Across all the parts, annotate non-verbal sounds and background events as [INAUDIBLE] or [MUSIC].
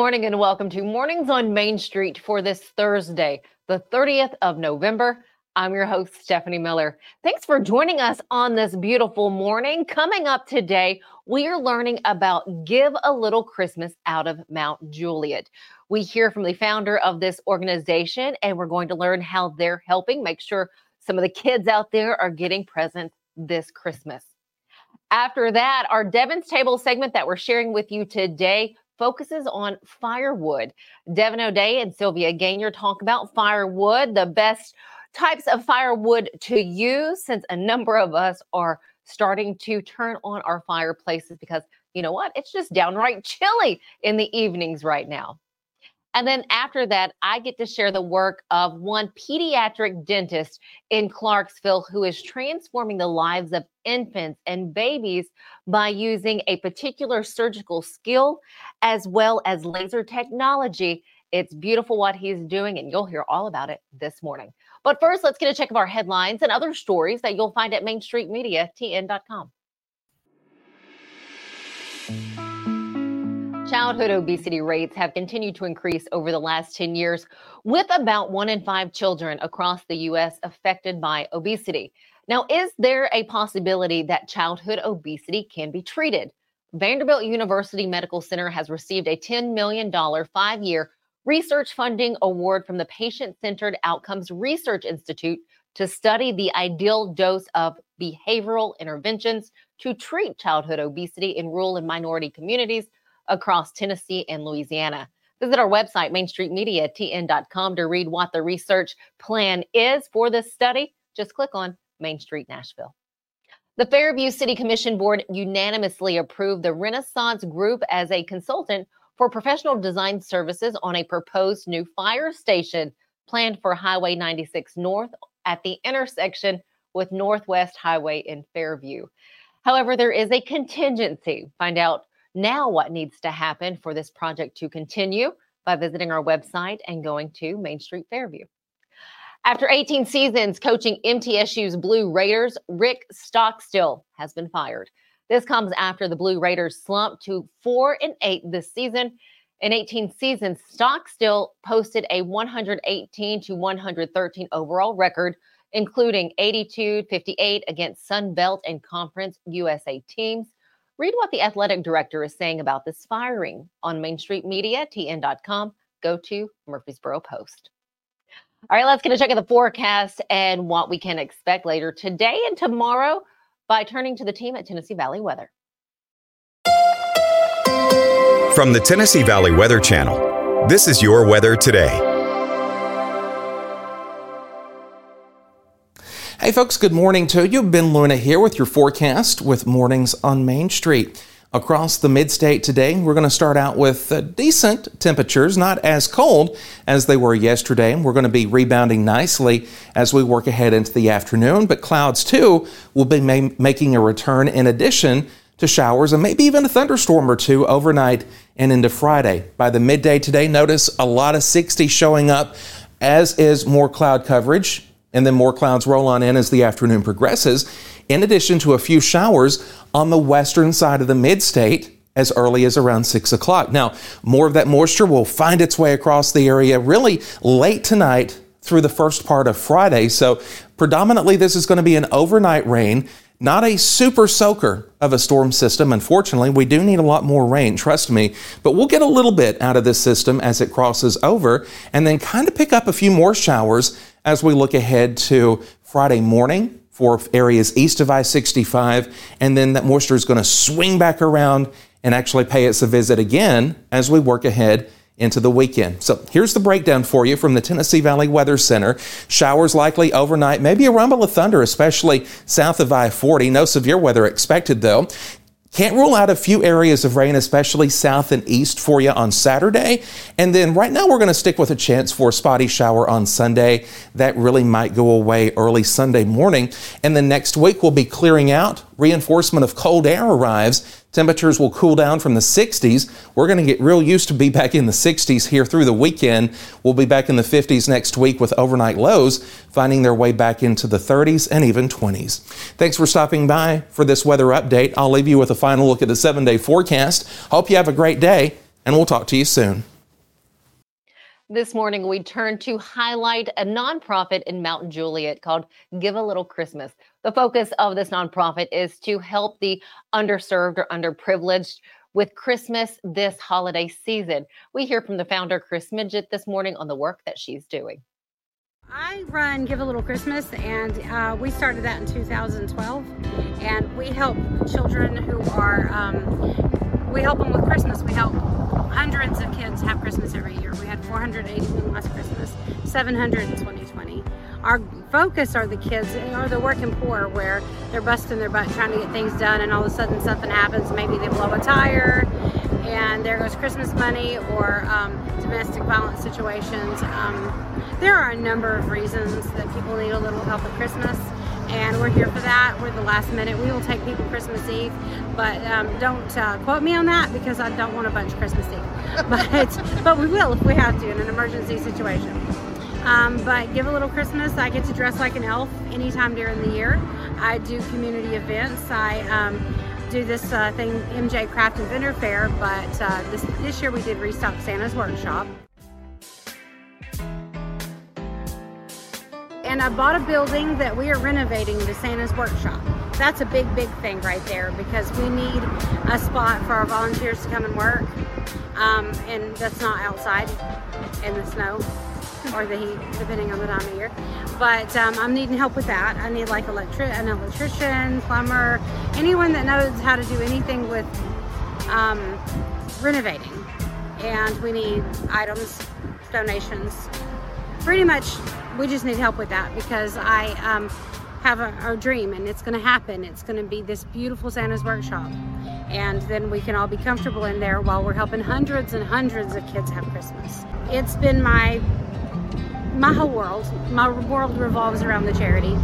Morning and welcome to Mornings on Main Street for this Thursday, the 30th of November. I'm your host, Stephanie Miller. Thanks for joining us on this beautiful morning. Coming up today, we are learning about Give a Little Christmas out of Mount Juliet. We hear from the founder of this organization, and we're going to learn how they're helping make sure some of the kids out there are getting presents this Christmas. After that, our Devon's Table segment that we're sharing with you today focuses on firewood. Devon O'Day and Sylvia Ganier talk about firewood, the best types of firewood to use since a number of us are starting to turn on our fireplaces because you know what? It's just downright [LAUGHS] chilly in the evenings right now. And then after that, I get to share the work of one pediatric dentist in Clarksville who is transforming the lives of infants and babies by using a particular surgical skill as well as laser technology. It's beautiful what he's doing, and you'll hear all about it this morning. But first, let's get a check of our headlines and other stories that you'll find at MainStreetMediaTN.com. Childhood obesity rates have continued to increase over the last 10 years, with about one in five children across the U.S. affected by obesity. Now, is there a possibility that childhood obesity can be treated? Vanderbilt University Medical Center has received a $10 million five year research funding award from the Patient Centered Outcomes Research Institute to study the ideal dose of behavioral interventions to treat childhood obesity in rural and minority communities across Tennessee and Louisiana. Visit our website, mainstreetmediatn.com, to read what the research plan is for this study. Just click on Main Street Nashville. The Fairview City Commission Board unanimously approved the Renaissance Group as a consultant for professional design services on a proposed new fire station planned for Highway 96 North at the intersection with Northwest Highway in Fairview. However, there is a contingency. Find out now, what needs to happen for this project to continue by visiting our website and going to Main Street Fairview. After 18 seasons coaching MTSU's Blue Raiders, Rick Stockstill has been fired. This comes after the Blue Raiders slumped to 4 and 8 this season. In 18 seasons, Stockstill posted a 118 to 113 overall record, including 82 58 against Sun Belt and Conference USA teams. Read what the athletic director is saying about this firing on Main Street Media, tn.com. Go to Murfreesboro Post. All right, let's get a check of the forecast and what we can expect later today and tomorrow by turning to the team at Tennessee Valley Weather. From the Tennessee Valley Weather Channel, this is your weather today. Hey, folks, good morning to you. Ben Luna here with your forecast with Mornings on Main Street. Across the mid state today, we're going to start out with uh, decent temperatures, not as cold as they were yesterday. We're going to be rebounding nicely as we work ahead into the afternoon, but clouds too will be ma- making a return in addition to showers and maybe even a thunderstorm or two overnight and into Friday. By the midday today, notice a lot of 60 showing up, as is more cloud coverage and then more clouds roll on in as the afternoon progresses, in addition to a few showers on the western side of the mid state as early as around 6 o'clock. Now, more of that moisture will find its way across the area really late tonight through the first part of Friday. So, predominantly, this is going to be an overnight rain. Not a super soaker of a storm system. Unfortunately, we do need a lot more rain, trust me. But we'll get a little bit out of this system as it crosses over and then kind of pick up a few more showers as we look ahead to Friday morning for areas east of I 65. And then that moisture is going to swing back around and actually pay us a visit again as we work ahead into the weekend. So here's the breakdown for you from the Tennessee Valley Weather Center. Showers likely overnight, maybe a rumble of thunder, especially south of I 40. No severe weather expected though. Can't rule out a few areas of rain, especially south and east for you on Saturday. And then right now, we're going to stick with a chance for a spotty shower on Sunday. That really might go away early Sunday morning. And then next week, we'll be clearing out. Reinforcement of cold air arrives. Temperatures will cool down from the 60s. We're going to get real used to be back in the 60s here through the weekend. We'll be back in the 50s next week with overnight lows finding their way back into the 30s and even 20s. Thanks for stopping by for this weather update. I'll leave you with a final look at the seven day forecast. Hope you have a great day. And we'll talk to you soon. This morning, we turn to highlight a nonprofit in Mountain Juliet called Give a Little Christmas. The focus of this nonprofit is to help the underserved or underprivileged with Christmas this holiday season. We hear from the founder, Krys Midgett, this morning on the work that she's doing. I run Give a Little Christmas, and uh, we started that in 2012. And we help children who are, um, we help them with Christmas. We help hundreds of kids have Christmas every year. We had 481 last Christmas, 700 in 2020. Our focus are the kids, or the working poor, where they're busting their butt trying to get things done, and all of a sudden something happens. Maybe they blow a tire, and there goes Christmas money, or um, domestic violence situations. Um, there are a number of reasons that people need a little help at Christmas and we're here for that. We're the last minute. We will take people Christmas Eve, but um, don't uh, quote me on that because I don't want a bunch Christmas Eve. [LAUGHS] But but we will if we have to in an emergency situation. Um, but give a little Christmas. I get to dress like an elf anytime during the year. I do community events. I um, do this uh, thing, MJ Craft and Vendor Fair, but uh, this, this year we did restock Santa's Workshop. and I bought a building that we are renovating to Santa's Workshop. That's a big, big thing right there because we need a spot for our volunteers to come and work. Um, and that's not outside in the snow or the heat, depending on the time of year. But um, I'm needing help with that. I need like an electrician, plumber, anyone that knows how to do anything with um, renovating. And we need items, donations, pretty much we just need help with that because I um, have a, a, dream and it's going to happen. It's going to be this beautiful Santa's workshop. And then we can all be comfortable in there while we're helping hundreds and hundreds of kids have Christmas. It's been my my whole world. My world revolves around the charity.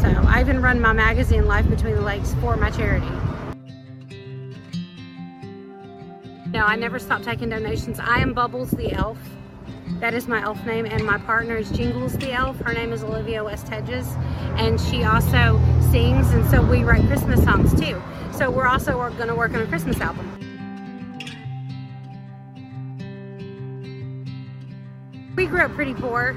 So I even run my magazine Life Between the Lakes for my charity. No, I never stop taking donations. I am Bubbles the Elf. That is my elf name, and my partner is Jingles the elf. Her name is Olivia West Hedges, and she also sings, and so we write Christmas songs too. So we're also going to work on a Christmas album. We grew up pretty poor,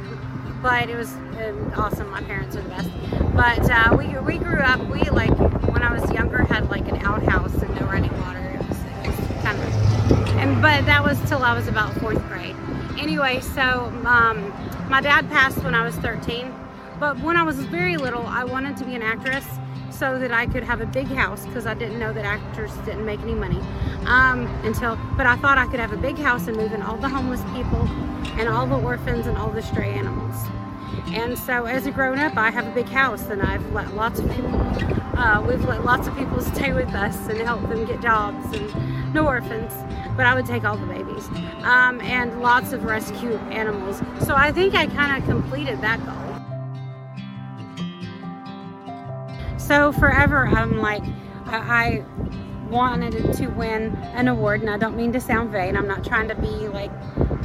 but it was um, awesome. My parents are the best. But uh, we, we grew up, we like, when I was younger, had like an outhouse and no running water. It was, it was kind of, and, but that was till I was about fourth grade anyway, so um, my dad passed when I was 13. But when I was very little, I wanted to be an actress so that I could have a big house because I didn't know that actors didn't make any money um, until. But I thought I could have a big house and move in all the homeless people and all the orphans and all the stray animals. And so as a grown up, I have a big house and I've let lots of people, uh, we've let lots of people [LAUGHS] stay with us and help them get jobs and no orphans, but I would take all the babies um, and lots of rescue animals. So I think I kind of completed that goal. So forever, I'm like, I wanted to win an award, and I don't mean to sound vain. I'm not trying to be like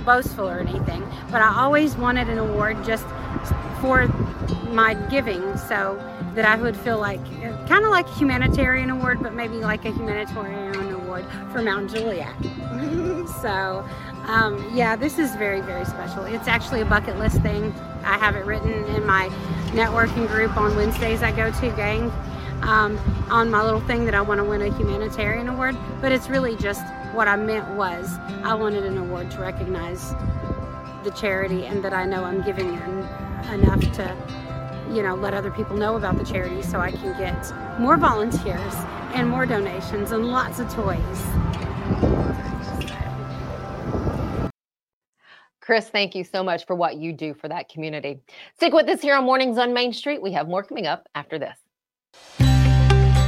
boastful or anything, but I always wanted an award just for my giving so that I would feel like kind of like a humanitarian award, but maybe like a humanitarian award for Mount Juliet. [LAUGHS] so, um, yeah, this is very, very special. It's actually a bucket list thing. I have it written in my networking group on Wednesdays I go to, gang, um, on my little thing that I want to win a humanitarian award, but it's really just what I meant was I wanted an award to recognize the charity and that I know I'm giving enough to, you know, let other people know about the charity so I can get more volunteers and more donations and lots of toys. Krys, thank you so much for what you do for that community. Stick with us here on Mornings on Main Street. We have more coming up after this.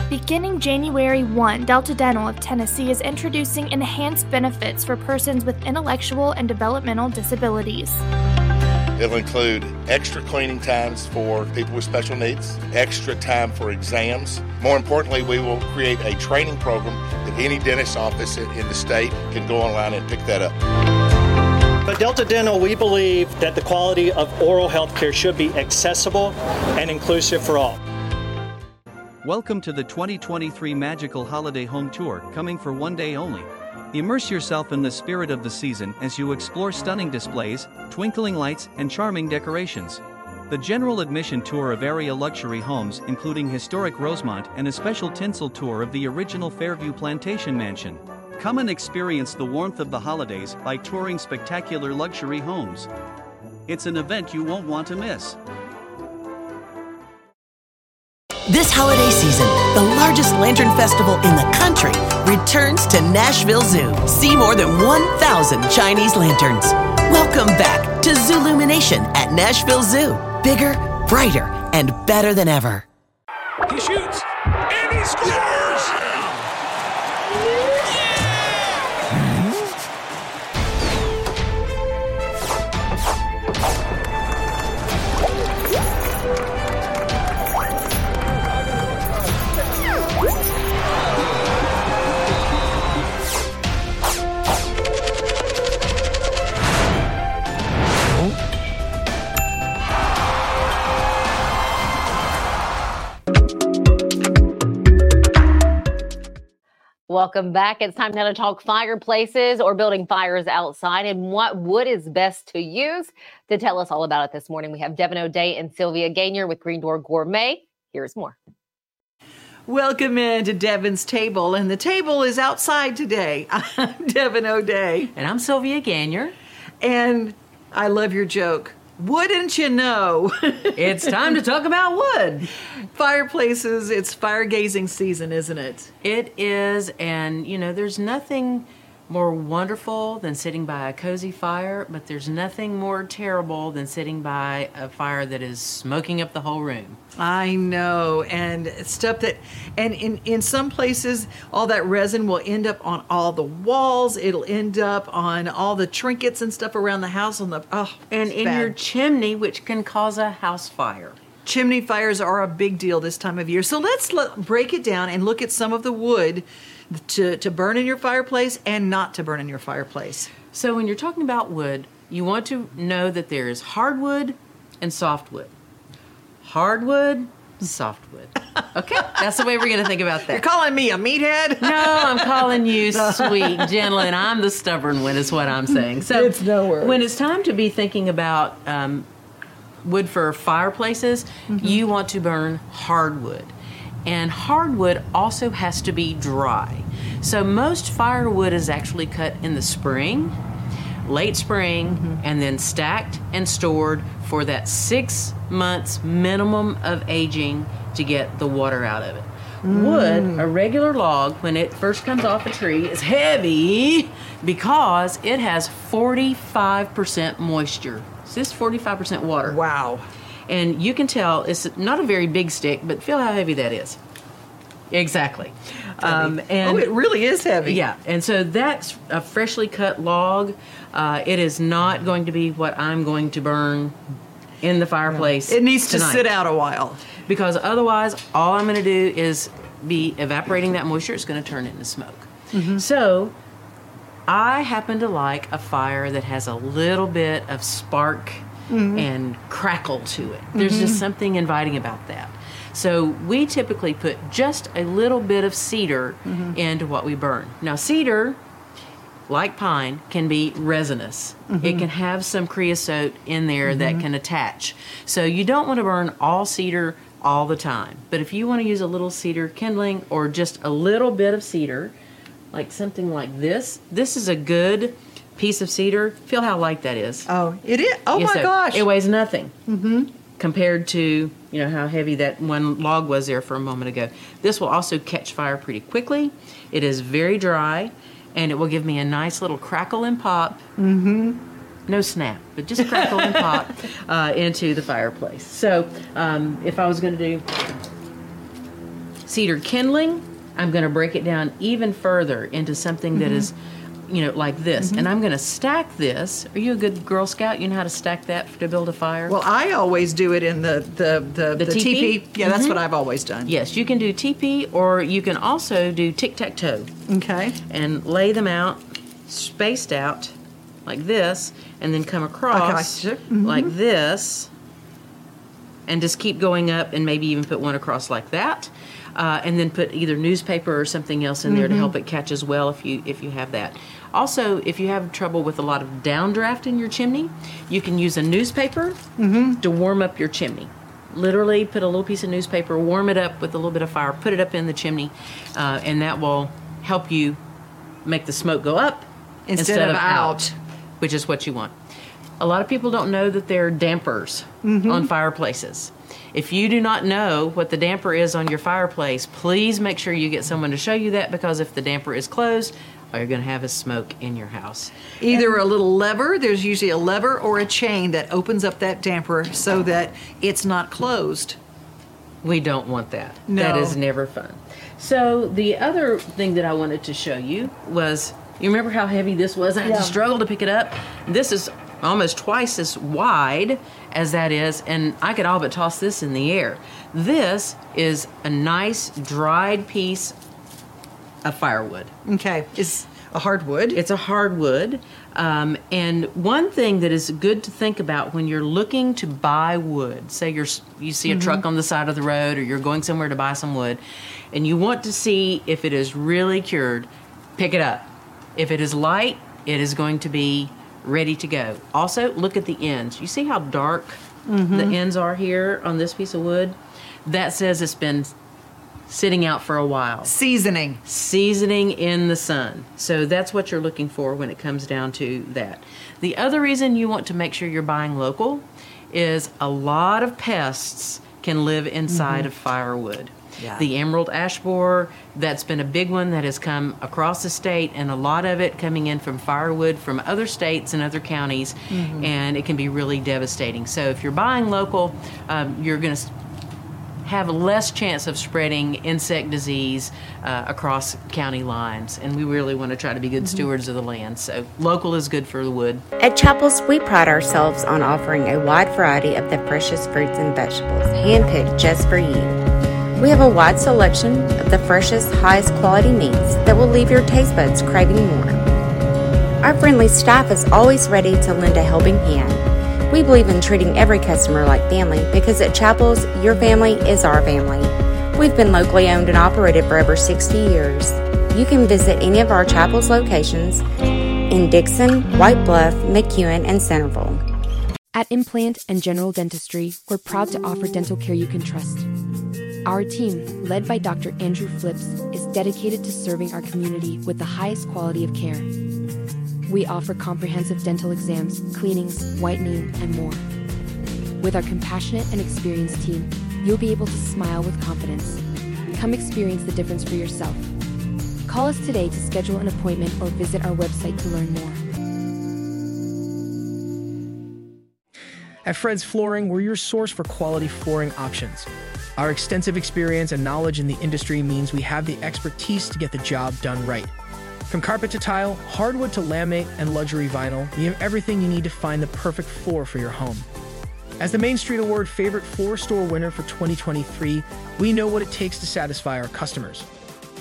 Beginning January 1, Delta Dental of Tennessee is introducing enhanced benefits for persons with intellectual and developmental disabilities. It'll include extra cleaning times for people with special needs, extra time for exams. More importantly, we will create a training program that any dentist office in the state can go online and pick that up. At Delta Dental, we believe that the quality of oral health care should be accessible and inclusive for all. Welcome to the 2023 Magical Holiday Home Tour, coming for one day only. Immerse yourself in the spirit of the season as you explore stunning displays, twinkling lights, and charming decorations. The general admission tour of area luxury homes, including historic Rosemont and a special tinsel tour of the original Fairview Plantation Mansion. Come and experience the warmth of the holidays by touring spectacular luxury homes. It's an event you won't want to miss. This holiday season, the largest lantern festival in the country returns to Nashville Zoo. See more than 1,000 Chinese lanterns. Welcome back to Zoolumination at Nashville Zoo. Bigger, brighter, and better than ever. He shoots and he scores! Welcome back. It's time now to talk fireplaces or building fires outside and what wood is best to use. To tell us all about it this morning, we have Devon O'Day and Sylvia Ganier with Green Door Gourmet. Here's more. Welcome in to Devon's table, and the table is outside today. [LAUGHS] I'm Devon O'Day. And I'm Sylvia Ganier. And I love your joke. Wouldn't you know? [LAUGHS] it's time to talk about wood. Fireplaces, it's fire gazing season, isn't it? It is, and you know, there's nothing more wonderful than sitting by a cozy fire, but there's nothing more terrible than sitting by a fire that is smoking up the whole room. I know, and stuff that, and in in some places, all that resin will end up on all the walls. It'll end up on all the trinkets and stuff around the house. On the oh, and in bad. your chimney, which can cause a house fire. Chimney fires are a big deal this time of year. So let's let, break it down and look at some of the wood to, to burn in your fireplace and not to burn in your fireplace. So, when you're talking about wood, you want to know that there is hardwood and softwood. Hardwood, softwood. Okay, that's the way we're going to think about that. You're calling me a meathead? No, I'm calling you [LAUGHS] sweet, gentle, and I'm the stubborn one, is what I'm saying. So, it's no worries. when it's time to be thinking about um, wood for fireplaces, mm-hmm. you want to burn hardwood and hardwood also has to be dry. So most firewood is actually cut in the spring, late spring, mm-hmm. and then stacked and stored for that six months minimum of aging to get the water out of it. Mm. Wood, a regular log, when it first comes off a tree, is heavy because it has 45% moisture. So this 45% water. Wow and you can tell it's not a very big stick, but feel how heavy that is. Exactly. Um, and oh, it really is heavy. Yeah, and so that's a freshly cut log. Uh, it is not going to be what I'm going to burn in the fireplace. It needs tonight. to sit out a while because otherwise, all I'm going to do is be evaporating that moisture. It's going to turn into smoke. Mm-hmm. So, I happen to like a fire that has a little bit of spark mm-hmm. and crackle to it. There's mm-hmm. just something inviting about that. So we typically put just a little bit of cedar mm-hmm. into what we burn. Now, cedar, like pine, can be resinous. Mm-hmm. It can have some creosote in there that mm-hmm. can attach. So you don't want to burn all cedar all the time. But if you want to use a little cedar kindling or just a little bit of cedar, like something like this, this is a good piece of cedar. Feel how light that is. Oh, it is. Oh yeah, my so gosh! It weighs nothing mm-hmm. compared to you know how heavy that one log was there for a moment ago. This will also catch fire pretty quickly. It is very dry, and it will give me a nice little crackle and pop. Mm-hmm. No snap, but just crackle and pop [LAUGHS] uh, into the fireplace. So, um, if I was going to do cedar kindling, I'm going to break it down even further into something mm-hmm. that is you know, like this. Mm-hmm. And I'm going to stack this. Are you a good Girl Scout? You know how to stack that to build a fire? Well, I always do it in the the the, the, the teepee. Yeah, mm-hmm. that's what I've always done. Yes, you can do teepee, or you can also do tic tac toe. Okay. And lay them out, spaced out, like this, and then come across okay. mm-hmm. like this and just keep going up and maybe even put one across like that. Uh, and then put either newspaper or something else in there to Mhm. help it catch as well if you if you have that. Also, if you have trouble with a lot of downdraft in your chimney, you can use a newspaper to warm up your chimney. Literally, put a little piece of newspaper, warm it up with a little bit of fire, put it up in the chimney, uh, and that will help you make the smoke go up Instead of out. which is what you want. A lot of people don't know that there are dampers Mhm. on fireplaces. If you do not know what the damper is on your fireplace, please make sure you get someone to show you that because if the damper is closed, you're going to have is smoke in your house. Either a little lever, there's usually a lever or a chain that opens up that damper so that it's not closed. We don't want that. No. That is never fun. So the other thing that I wanted to show you was you remember how heavy this was? I had Yeah. to struggle to pick it up. This is almost twice as wide as that is, and I could all but toss this in the air. This is a nice dried piece of firewood. Okay, it's a hardwood. It's a hardwood. Um, and one thing that is good to think about when you're looking to buy wood, say you're you see a Mhm. truck on the side of the road, or you're going somewhere to buy some wood, and you want to see if it is really cured, pick it up. If it is light, it is going to be ready to go. Also, look at the ends. You see how dark Mhm. the ends are here on this piece of wood? That says it's been sitting out for a while. Seasoning. Seasoning in the sun. So that's what you're looking for when it comes down to that. The other reason you want to make sure you're buying local is a lot of pests can live inside Mhm. of firewood. Yeah. The emerald ash borer, that's been a big one that has come across the state, and a lot of it coming in from firewood from other states and other counties, Mhm. and it can be really devastating. So if you're buying local, um, you're going to have less chance of spreading insect disease uh, across county lines, and we really want to try to be good stewards of the land. So local is good for the wood. At Chapels, we pride ourselves on offering a wide variety of the freshest fruits and vegetables, handpicked just for you. We have a wide selection of the freshest, highest quality meats that will leave your taste buds craving more. Our friendly staff is always ready to lend a helping hand. We believe in treating every customer like family because at Chapels, your family is our family. We've been locally owned and operated for over 60 years. You can visit any of our Chapels locations in Dixon, White Bluff, McEwen, and Centerville. At Implant and General Dentistry, we're proud to offer dental care you can trust. Our team, led by Dr. Andrew Flips, is dedicated to serving our community with the highest quality of care. We offer comprehensive dental exams, cleanings, whitening, and more. With our compassionate and experienced team, you'll be able to smile with confidence. Come experience the difference for yourself. Call us today to schedule an appointment or visit our website to learn more. At Fred's Flooring, we're your source for quality flooring options. Our extensive experience and knowledge in the industry means we have the expertise to get the job done right. From carpet to tile, hardwood to laminate, and luxury vinyl, we have everything you need to find the perfect floor for your home. As the Main Street Award Favorite Floor Store winner for 2023, we know what it takes to satisfy our customers.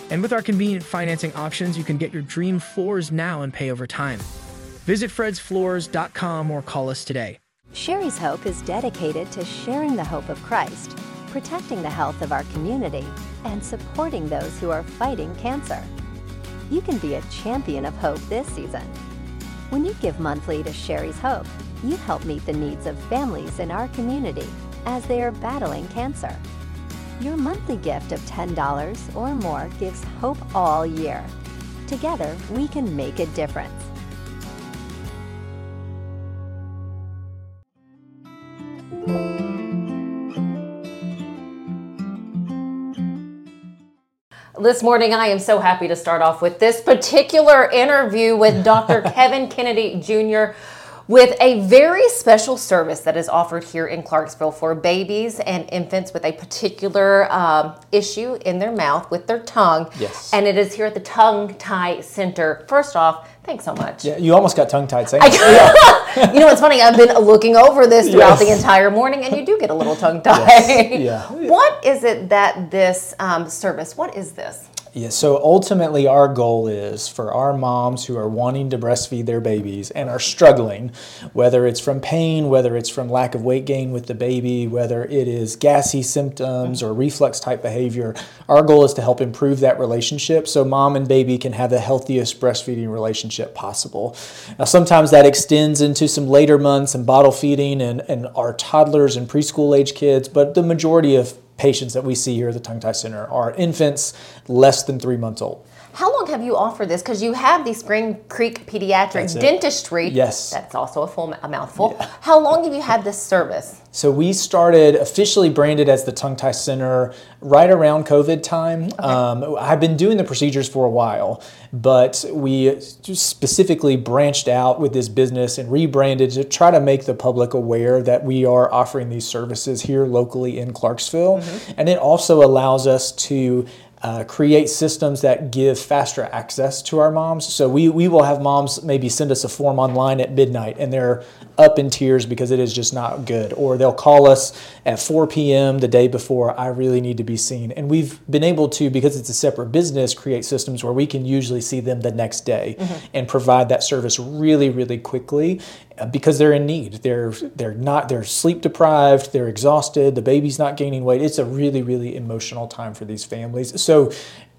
And with our convenient financing options, you can get your dream floors now and pay over time. Visit fredsfloors.com or call us today. Sherry's Hope is dedicated to sharing the hope of Christ, protecting the health of our community, and supporting those who are fighting cancer. You can be a champion of hope this season. When you give monthly to Sherry's Hope, you help meet the needs of families in our community as they are battling cancer. Your monthly gift of $10 or more gives hope all year. Together, we can make a difference. This morning, I am so happy to start off with this particular interview with [LAUGHS] Dr. Kevin Kennedy Jr. with a very special service that is offered here in Clarksville for babies and infants with a particular um, issue in their mouth with their tongue. Yes. And it is here at the Tongue Tie Center. First off, thanks so much. Yeah, you almost got tongue tied saying it. [LAUGHS] you know what's funny? I've been looking over this throughout the entire morning, and you do get a little tongue [LAUGHS] tied. Yes, yeah. [LAUGHS] What is it that this um, service? What is this? Yeah, so ultimately, our goal is for our moms who are wanting to breastfeed their babies and are struggling, whether it's from pain, whether it's from lack of weight gain with the baby, whether it is gassy symptoms or reflux type behavior, our goal is to help improve that relationship so mom and baby can have the healthiest breastfeeding relationship possible. Now, sometimes that extends into some later months and bottle feeding and, and our toddlers and preschool age kids, but the majority of patients that we see here at the Tongue Tie Center are infants less than three months old. How long have you offered this? Because you have the Spring Creek Pediatric That's it. Dentistry. Yes. That's also a full a mouthful. How long have you had this service? So we started officially branded as the Tongue Tie Center right around COVID time. Um, I've been doing the procedures for a while, but we just specifically branched out with this business and rebranded to try to make the public aware that we are offering these services here locally in Clarksville. And it also allows us to uh, create systems that give faster access to our moms. So we, we will have moms maybe send us a form online at midnight and they're up in tears because it is just not good. Or they'll call us at 4 p.m. the day before, I really need to be seen. And we've been able to, because it's a separate business, create systems where we can usually see them the next day and provide that service really, really quickly because they're in need. They're they're not they're sleep deprived. They're exhausted. The baby's not gaining weight. It's a really really emotional time for these families. So.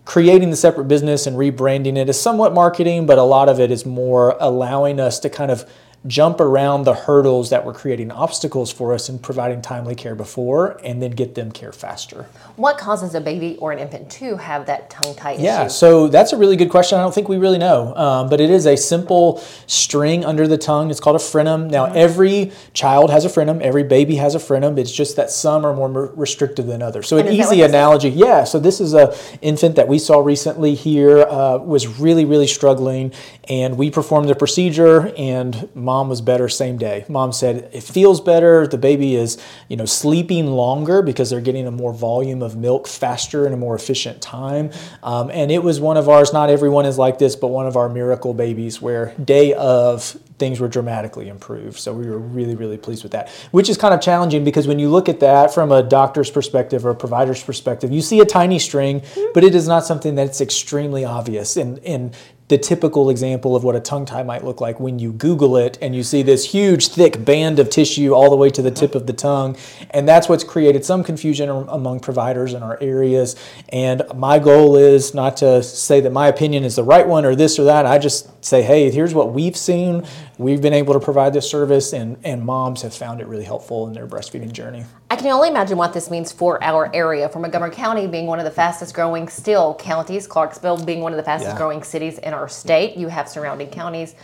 Creating the separate business and rebranding it is somewhat marketing, but a lot of it is more allowing us to kind of jump around the hurdles that were creating obstacles for us in providing timely care before and then get them care faster. What causes a baby or an infant to have that tongue tie Yeah, issue? so that's a really good question. I don't think we really know, um, but it is a simple string under the tongue. It's called a frenum. Now, Mm-hmm. every child has a frenum. Every baby has a frenum. It's just that some are more restrictive than others. So, And an is that what easy this is? analogy, yeah. So this is a infant that we saw recently here uh, was really, really struggling, and we performed the procedure, and mom was better same day. Mom said it feels better. The baby is, you know, sleeping longer because they're getting a more volume of milk faster in a more efficient time. Um, and it was one of ours. Not everyone is like this, but one of our miracle babies where day of things were dramatically improved. So we were really, really pleased with that, which is kind of challenging because when you look at that from a doctor's perspective or a provider's perspective, you see a tiny string, but it is not something that's extremely obvious. And, and the typical example of what a tongue tie might look like when you Google it and you see this huge, thick band of tissue all the way to the tip of the tongue. And that's what's created some confusion among providers in our areas. And my goal is not to say that my opinion is the right one or this or that. I just say, hey, here's what we've seen. We've been able to provide this service, and, and moms have found it really helpful in their breastfeeding journey. I can only imagine what this means for our area. For Montgomery County being one of the fastest growing still counties, Clarksville being one of the fastest Yeah. growing cities in our state. You have surrounding counties.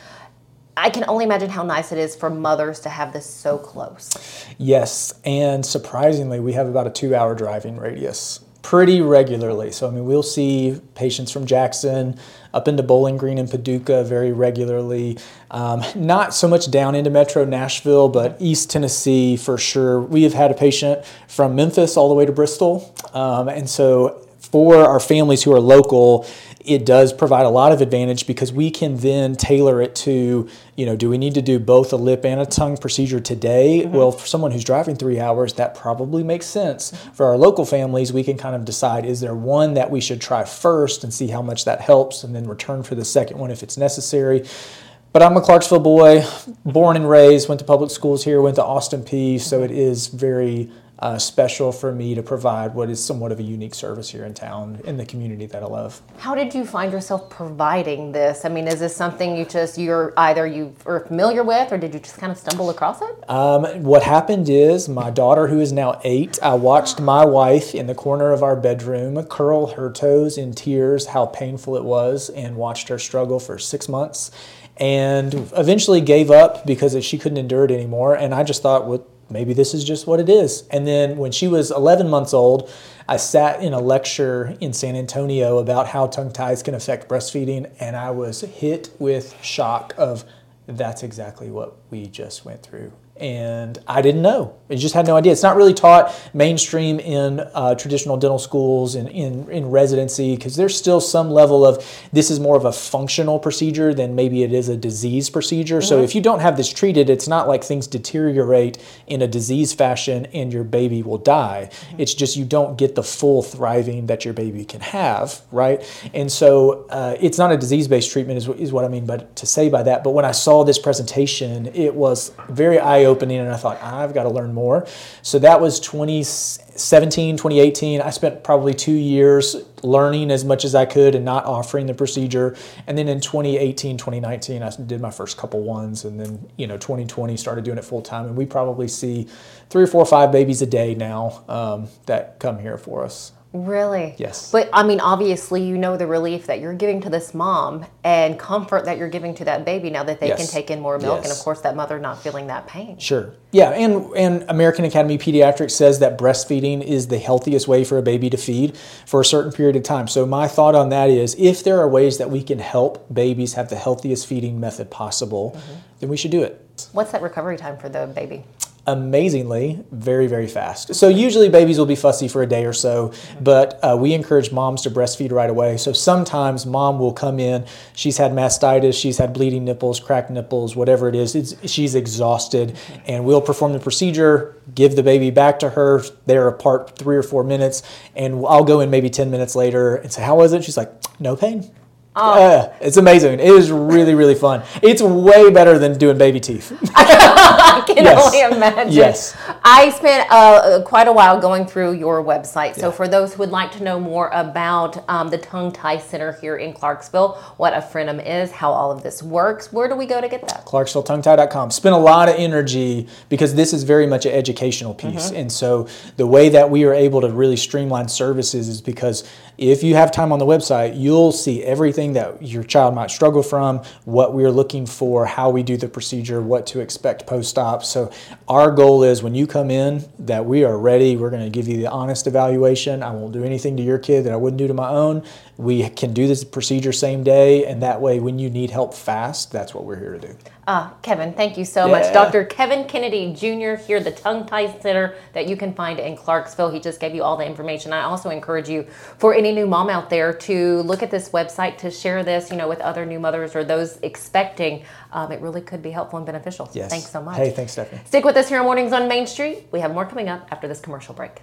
I can only imagine how nice it is for mothers to have this so close. Yes, and surprisingly, we have about a two hour driving radius pretty regularly. So, I mean, we'll see patients from Jackson up into Bowling Green and Paducah very regularly. Um, not so much down into Metro Nashville, but East Tennessee for sure. We have had a patient from Memphis all the way to Bristol. Um, and so, for our families who are local, it does provide a lot of advantage because we can then tailor it to, you know, do we need to do both a lip and a tongue procedure today? Mm-hmm. Well, for someone who's driving three hours, that probably makes sense. For our local families, we can kind of decide is there one that we should try first and see how much that helps and then return for the second one if it's necessary. But I'm a Clarksville boy, born and raised, went to public schools here, went to Austin Peay, so mm-hmm. it is very uh, special for me to provide what is somewhat of a unique service here in town in the community that I love. How did you find yourself providing this? I mean, is this something you just you're either you are familiar with, or did you just kind of stumble across it? Um, what happened is my daughter, who is now eight, I watched my wife in the corner of our bedroom curl her toes in tears, how painful it was, and watched her struggle for six months. And eventually gave up because she couldn't endure it anymore. And I just thought, well, maybe this is just what it is. And then when she was 11 months old, I sat in a lecture in San Antonio about how tongue ties can affect breastfeeding, and I was hit with shock of that's exactly what we just went through. And I didn't know. I just had no idea. It's not really taught mainstream in uh, traditional dental schools and in, in residency because there's still some level of this is more of a functional procedure than maybe it is a disease procedure. So Mhm. if you don't have this treated, it's not like things deteriorate in a disease fashion and your baby will die. It's just you don't get the full thriving that your baby can have, right? And so uh, it's not a disease based treatment, is, what- is what I mean but to say by that. But when I saw this presentation, it was very eye opening, and I thought, I've got to learn more. So that was 2017, 2018. I spent probably two years learning as much as I could and not offering the procedure. And then in 2018, 2019, I did my first couple ones. And then, you know, 2020 started doing it full time. And we probably see three or four or five babies a day now um, that come here for us. Really? Yes. But I mean, obviously, you know the relief that you're giving to this mom and comfort that you're giving to that baby now that they can take in more milk, and of course, that mother not feeling that pain. Sure. Yeah, and and American Academy of Pediatrics says that breastfeeding is the healthiest way for a baby to feed for a certain period of time. So my thought on that is if there are ways that we can help babies have the healthiest feeding method possible, mm-hmm. then we should do it. What's that recovery time for the baby? Amazingly, very, very fast. So, usually babies will be fussy for a day or so, but uh, we encourage moms to breastfeed right away. So, sometimes mom will come in, she's had mastitis, she's had bleeding nipples, cracked nipples, whatever it is, she's exhausted, and we'll perform the procedure, give the baby back to her. They're apart three or four minutes, and I'll go in maybe 10 minutes later and say, How was it? She's like, No pain. Uh, it's amazing. It is really, really fun. It's way better than doing baby teeth. [LAUGHS] I can Yes. only imagine. Yes. I spent uh, quite a while going through your website. So, for those who would like to know more about um, the Tongue Tie Center here in Clarksville, what a Frenum is, how all of this works, where do we go to get that? ClarksvilleTongueTie.com. Spend a lot of energy because this is very much an educational piece. Mhm. And so the way that we are able to really streamline services is because if you have time on the website, you'll see everything that your child might struggle from, what we're looking for, how we do the procedure, what to expect post-op. So our goal is when you come in that we are ready, we're going to give you the honest evaluation. I won't do anything to your kid that I wouldn't do to my own. We can do this procedure same day and that way when you need help fast, that's what we're here to do. Uh, Kevin, thank you so much. Dr. Kevin Kennedy Jr. here, at the Tongue Tie Center that you can find in Clarksville. He just gave you all the information. I also encourage you, for any new mom out there, to look at this website, to share this, you know, with other new mothers or those expecting. Um, it really could be helpful and beneficial. Yes. Thanks so much. Hey, thanks, Stephanie. Stick with us here on Mornings on Main Street. We have more coming up after this commercial break.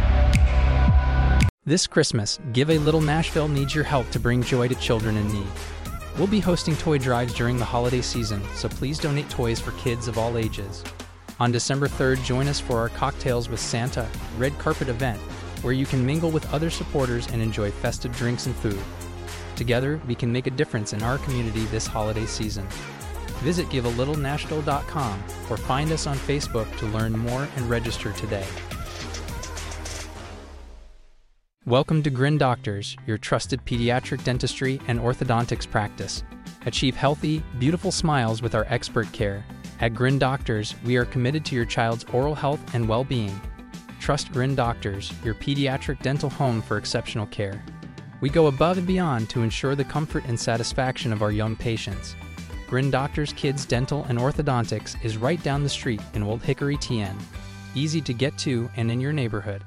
This Christmas, Give a Little Nashville needs your help to bring joy to children in need. We'll be hosting toy drives during the holiday season, so please donate toys for kids of all ages. On December 3rd, join us for our Cocktails with Santa red carpet event, where you can mingle with other supporters and enjoy festive drinks and food. Together, we can make a difference in our community this holiday season. Visit givealittle.nashville.com or find us on Facebook to learn more and register today. Welcome to Grin Doctors, your trusted pediatric dentistry and orthodontics practice. Achieve healthy, beautiful smiles with our expert care. At Grin Doctors, we are committed to your child's oral health and well being. Trust Grin Doctors, your pediatric dental home for exceptional care. We go above and beyond to ensure the comfort and satisfaction of our young patients. Grin Doctors Kids Dental and Orthodontics is right down the street in Old Hickory, TN. Easy to get to and in your neighborhood.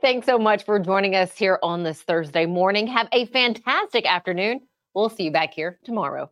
Thanks so much for joining us here on this Thursday morning. Have a fantastic afternoon. We'll see you back here tomorrow.